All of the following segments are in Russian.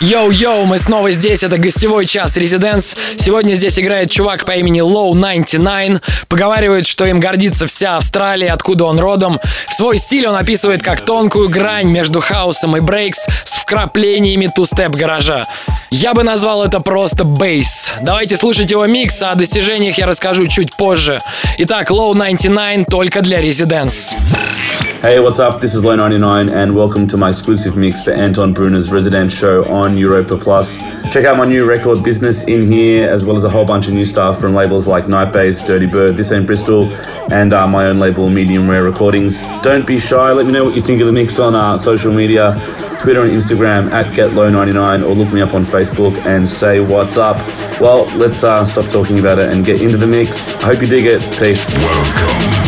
Йоу-йоу, мы снова здесь, это гостевой час Резиденс. Сегодня здесь играет чувак по имени Low 99. Поговаривают, что им гордится вся Австралия, откуда он родом. Свой стиль он описывает как тонкую грань между хаосом и брейкс с вкраплениями ту-степ гаража. Я бы назвал это просто бейс. Давайте слушать его микс, а о достижениях я расскажу чуть позже. Итак, Low 99 только для Резиденс. Hey, what's up? This is Low 99 and welcome to my exclusive mix for Anton Bruner's Residence show on Europa Plus. Check out my new record Business in here, as well as a whole bunch of new stuff from labels like Nightbase, Dirty Bird, This Ain't Bristol, and uh, my own label Medium Rare Recordings. Don't be shy, let me know what you think of the mix on uh, social media, Twitter and Instagram at GetLow99, or look me up on Facebook and say what's up. Well, let's uh, stop talking about it and get into the mix. I hope you dig it. Peace. Welcome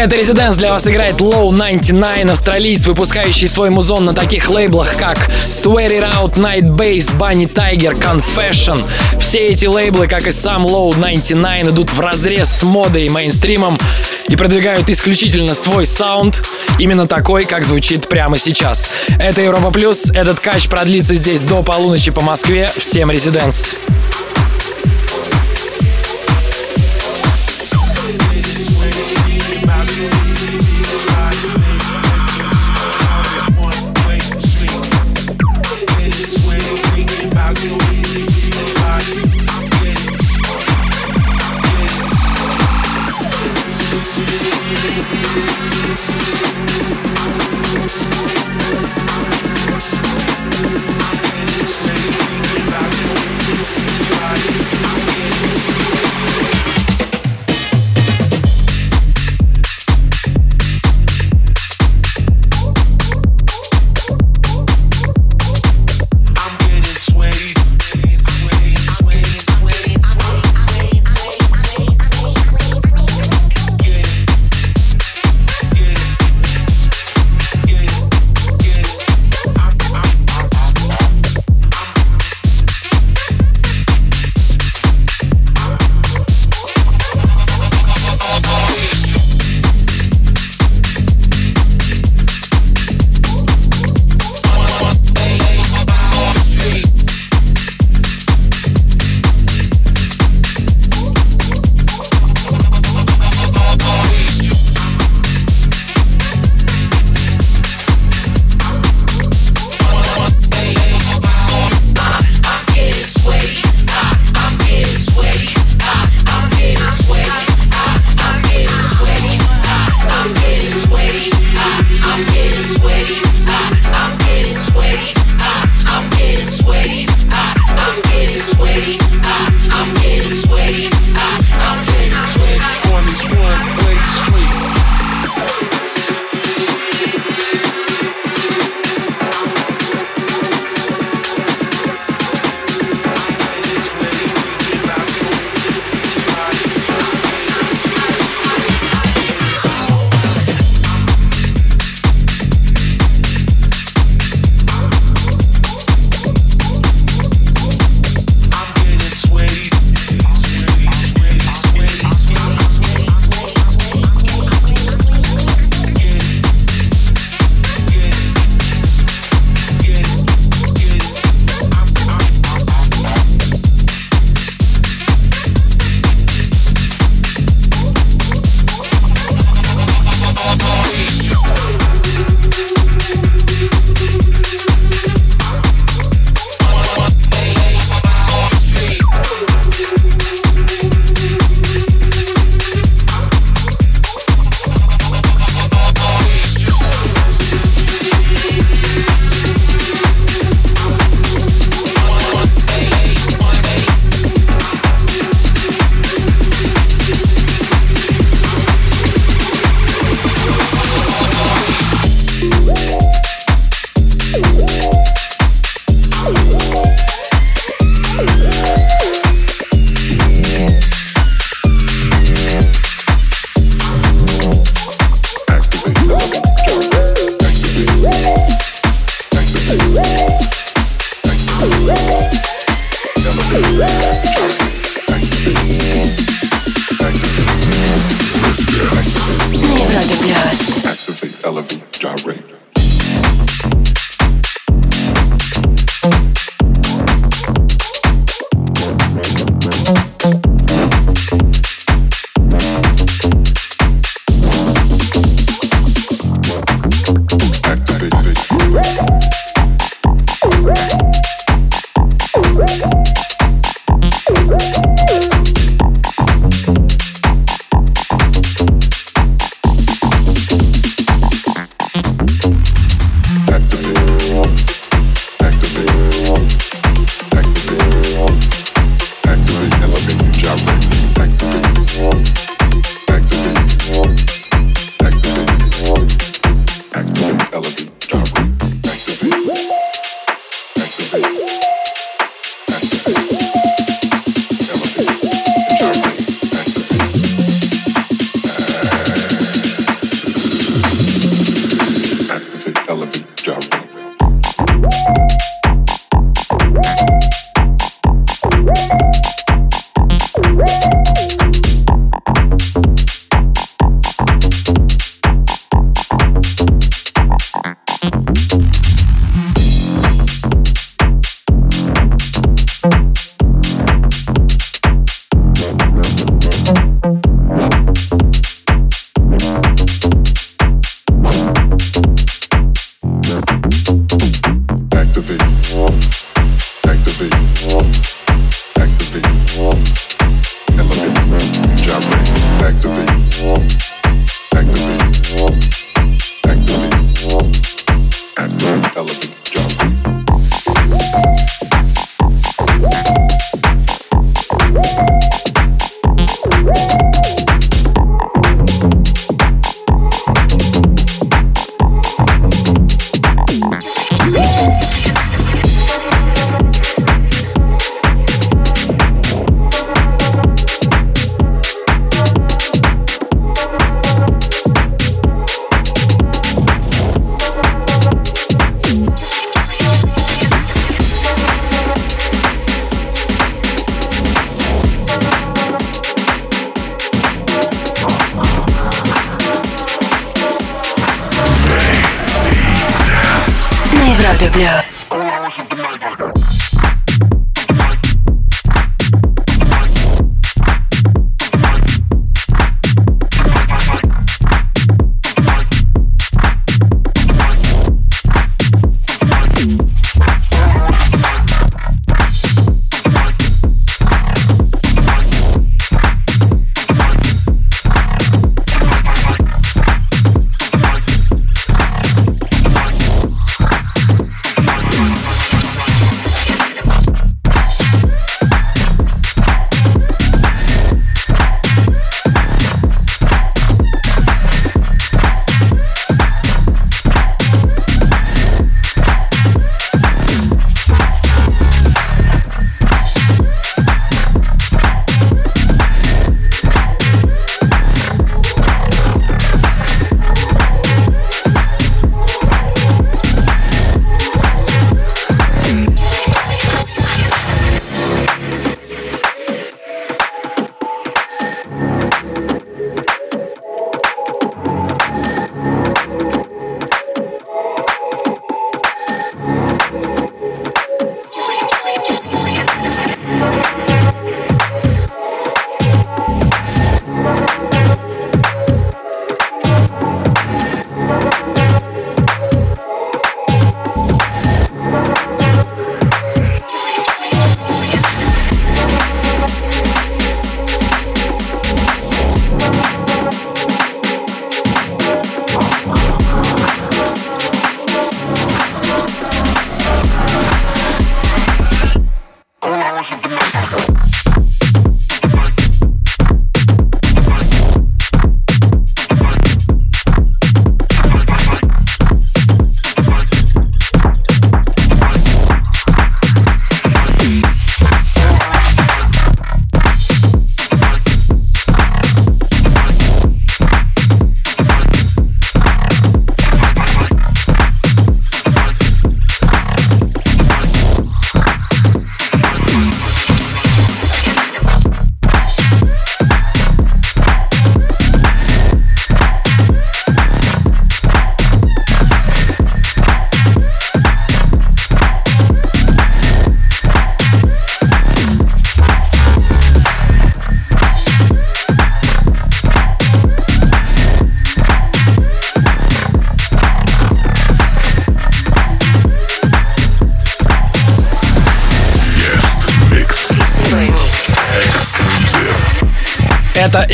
Это Резиденс для вас играет Low 99, австралиец, выпускающий свой музон на таких лейблах, как Swear It Out, Night Base, Bunny Tiger, Confession. Все эти лейблы, как и сам Low 99, идут в разрез с модой и мейнстримом и продвигают исключительно свой саунд, именно такой, как звучит прямо сейчас. Это Европа Плюс, этот кач продлится здесь до полуночи по Москве. Всем Резиденс.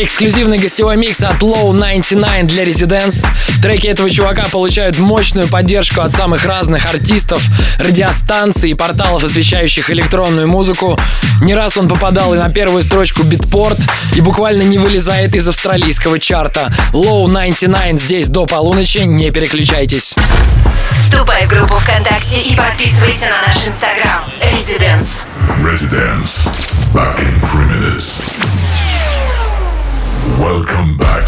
Эксклюзивный гостевой микс от Low 99 для Residents. Треки этого чувака получают мощную поддержку от самых разных артистов, радиостанций и порталов, освещающих электронную музыку. Не раз он попадал и на первую строчку Битпорт и буквально не вылезает из австралийского чарта. Low 99 здесь до полуночи, не переключайтесь. Вступай в группу ВКонтакте и подписывайся на наш инстаграм. Residence. Residence. Back in three minutes. Welcome back.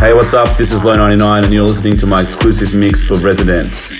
Hey, what's up? This is Low99 and you're listening to my exclusive mix for Residents.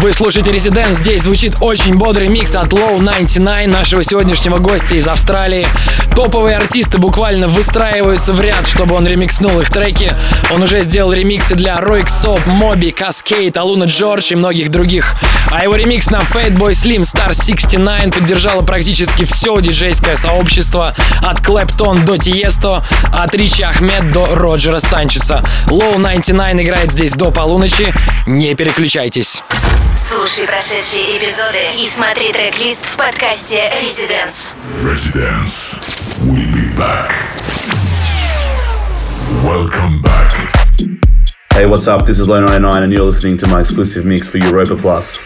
Вы слушаете Резидент. Здесь звучит очень бодрый микс от Low 99, нашего сегодняшнего гостя из Австралии. Топовые артисты буквально выстраиваются в ряд, чтобы он ремикснул их треки. Он уже сделал ремиксы для Ройк Соп, Моби, Каскейт, Алуна Джордж и многих других. А его ремикс на Fatboy Slim Star 69 поддержало практически все диджейское сообщество от Клэптон до Тиесто, от Ричи Ахмед до Роджера Санчеса. Low 99 играет здесь до полуночи. Не переключайтесь. Слушай прошедшие эпизоды и смотри трек-лист в подкасте Residence. Residence. We'll be back. Welcome back. Hey, what's up? This is Low 99 and you're listening to my exclusive mix for Europa Plus.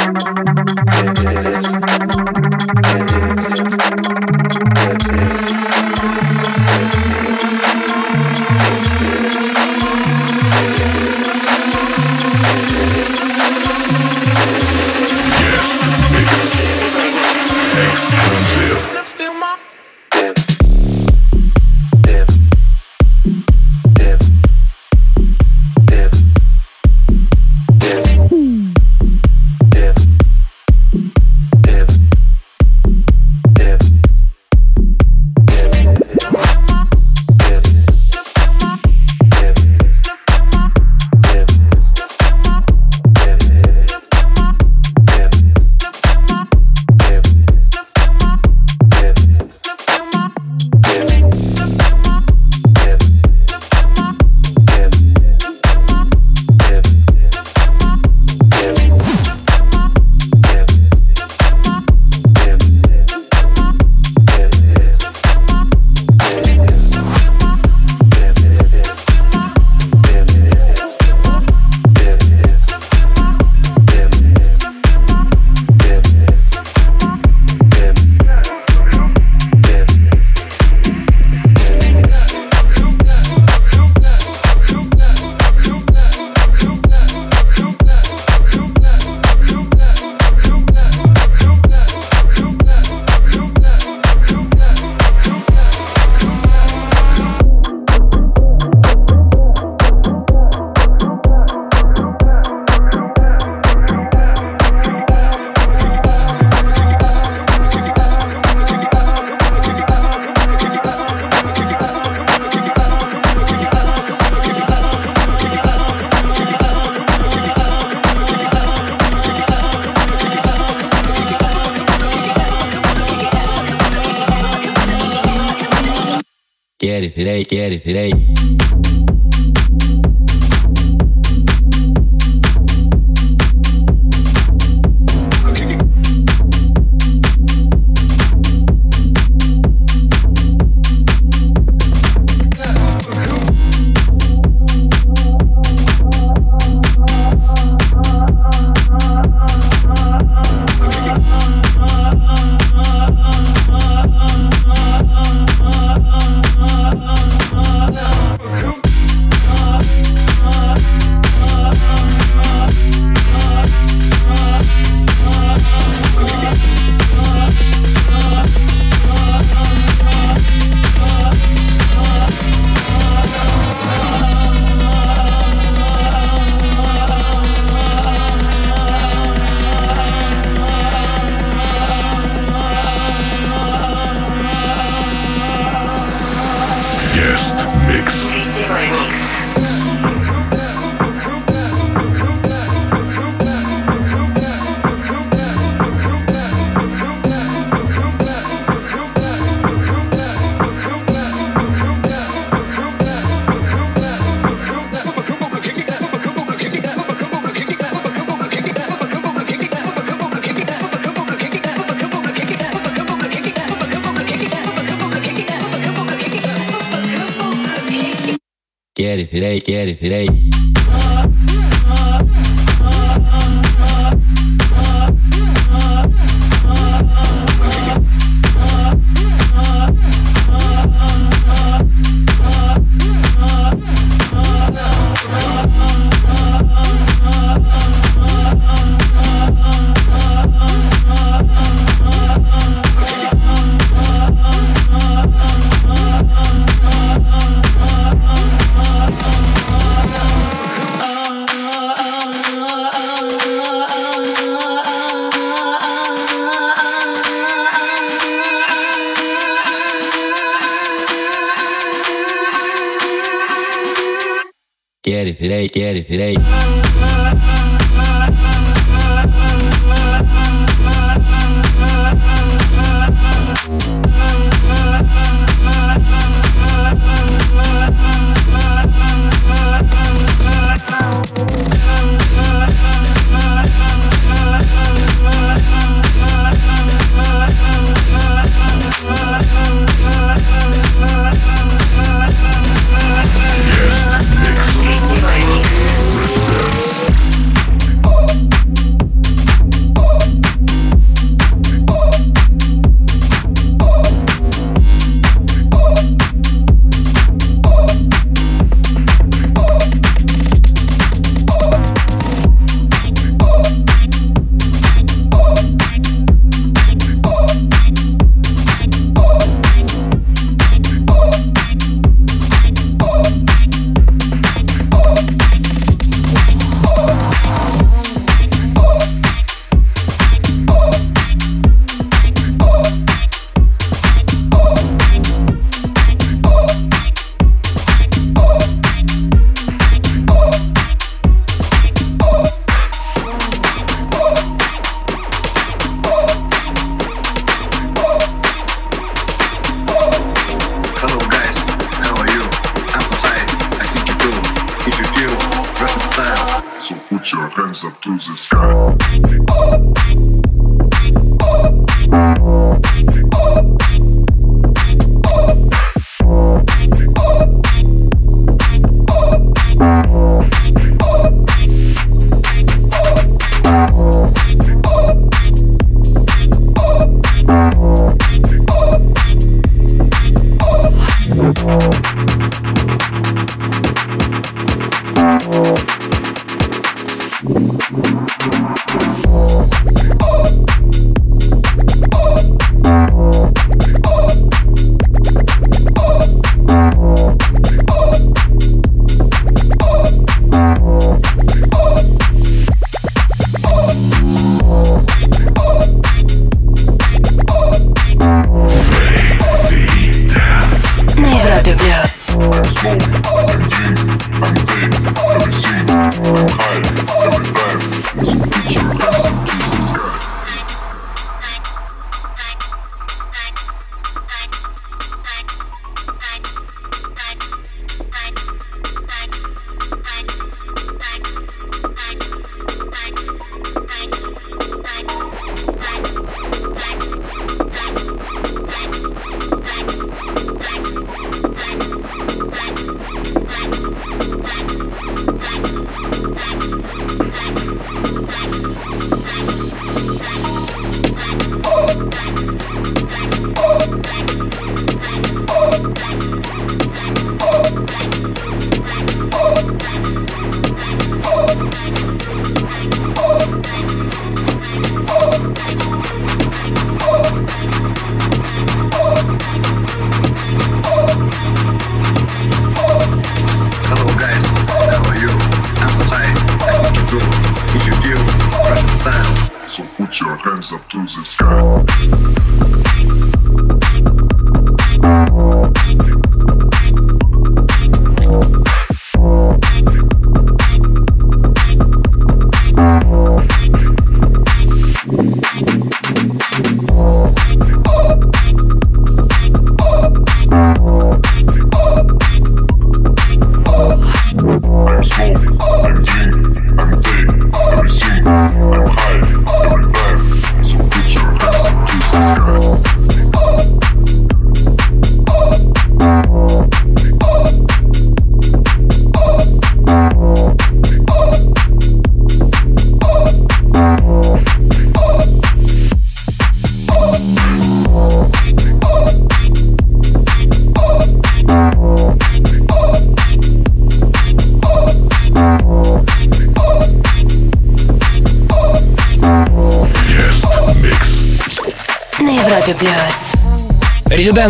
it, get it, today. Get it today, get it today. It get it, today.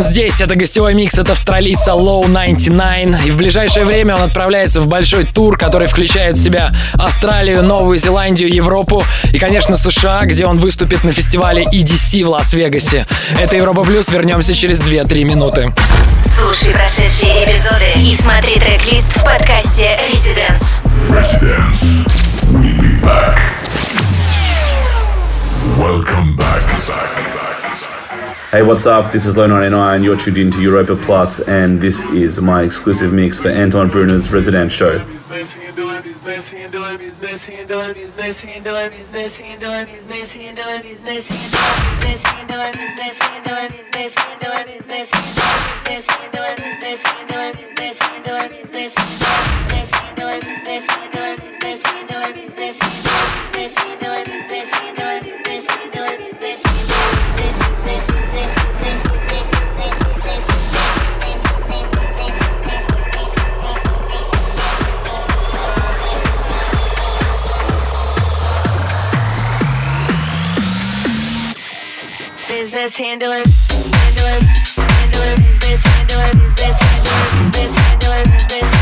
Резидент здесь, это гостевой микс от австралийца Low 99. И в ближайшее время он отправляется в большой тур, который включает в себя Австралию, Новую Зеландию, Европу и, конечно, США, где он выступит на фестивале EDC в Лас-Вегасе. Это Европа Плюс, вернемся через 2-3 минуты. Слушай прошедшие эпизоды и смотри трек-лист в подкасте Residence. Residence. We'll be back. Welcome back. Hey, what's up? This is Low99. You're tuned into Europa Plus, and this is my exclusive mix for Anton Bruner's Resident Show. Business handler, handler, handler, business handler, business handler, business handler, business handler,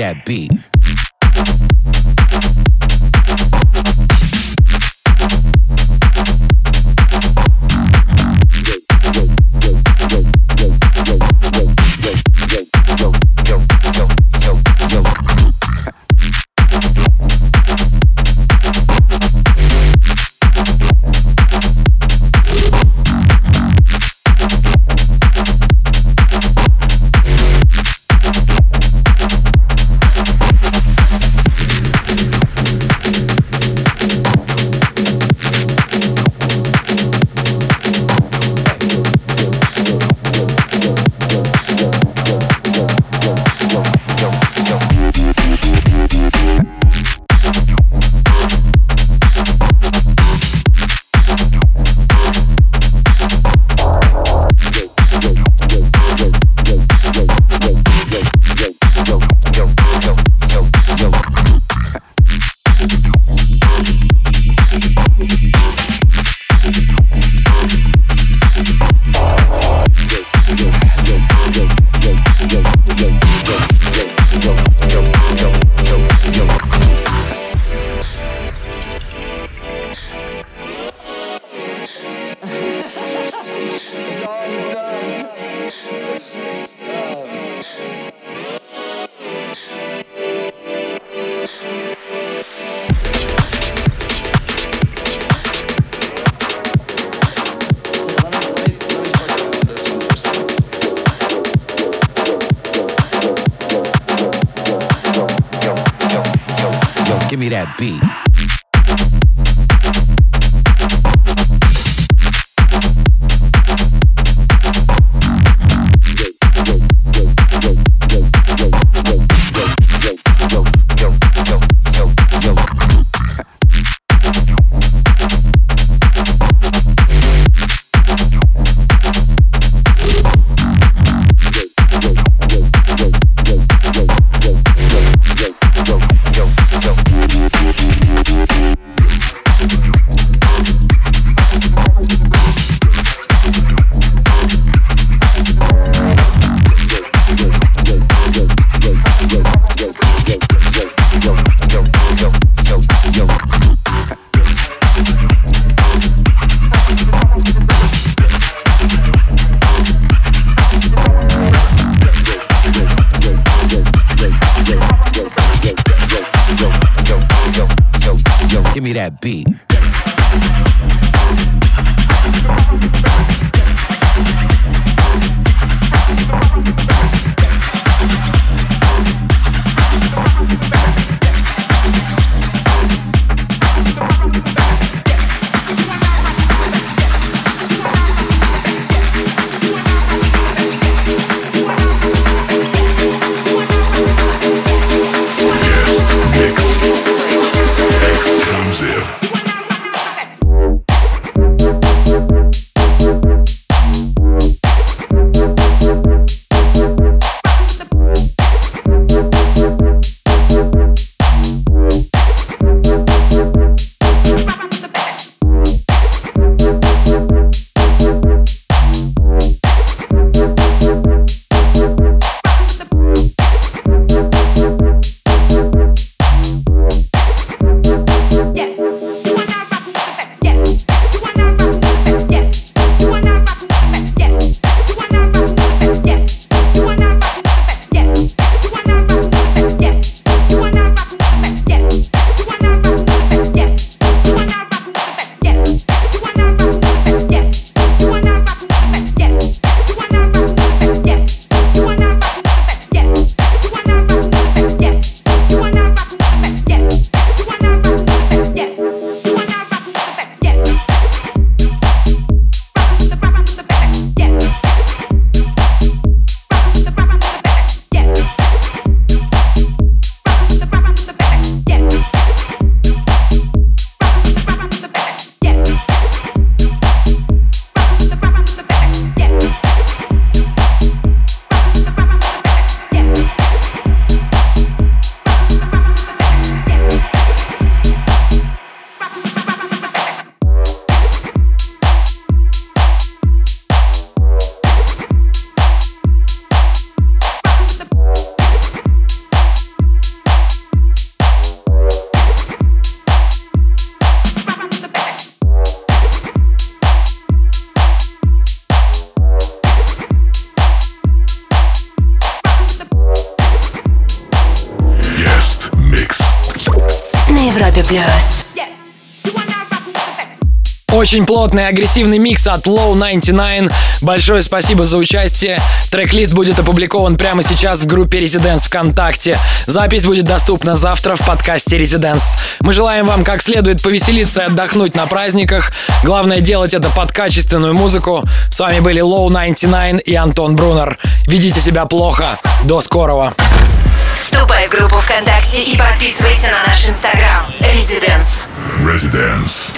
that beat. Give me that beat. Очень плотный агрессивный микс от Low 99. Большое спасибо за участие. Трек-лист будет опубликован прямо сейчас в группе Residents ВКонтакте. Запись будет доступна завтра в подкасте Residents. Мы желаем вам как следует повеселиться и отдохнуть на праздниках. Главное делать это под качественную музыку. С вами были Low 99 и Антон Брунер. Ведите себя плохо. До скорого. Вступай в группу ВКонтакте и подписывайся на наш инстаграм. Residence. Residence.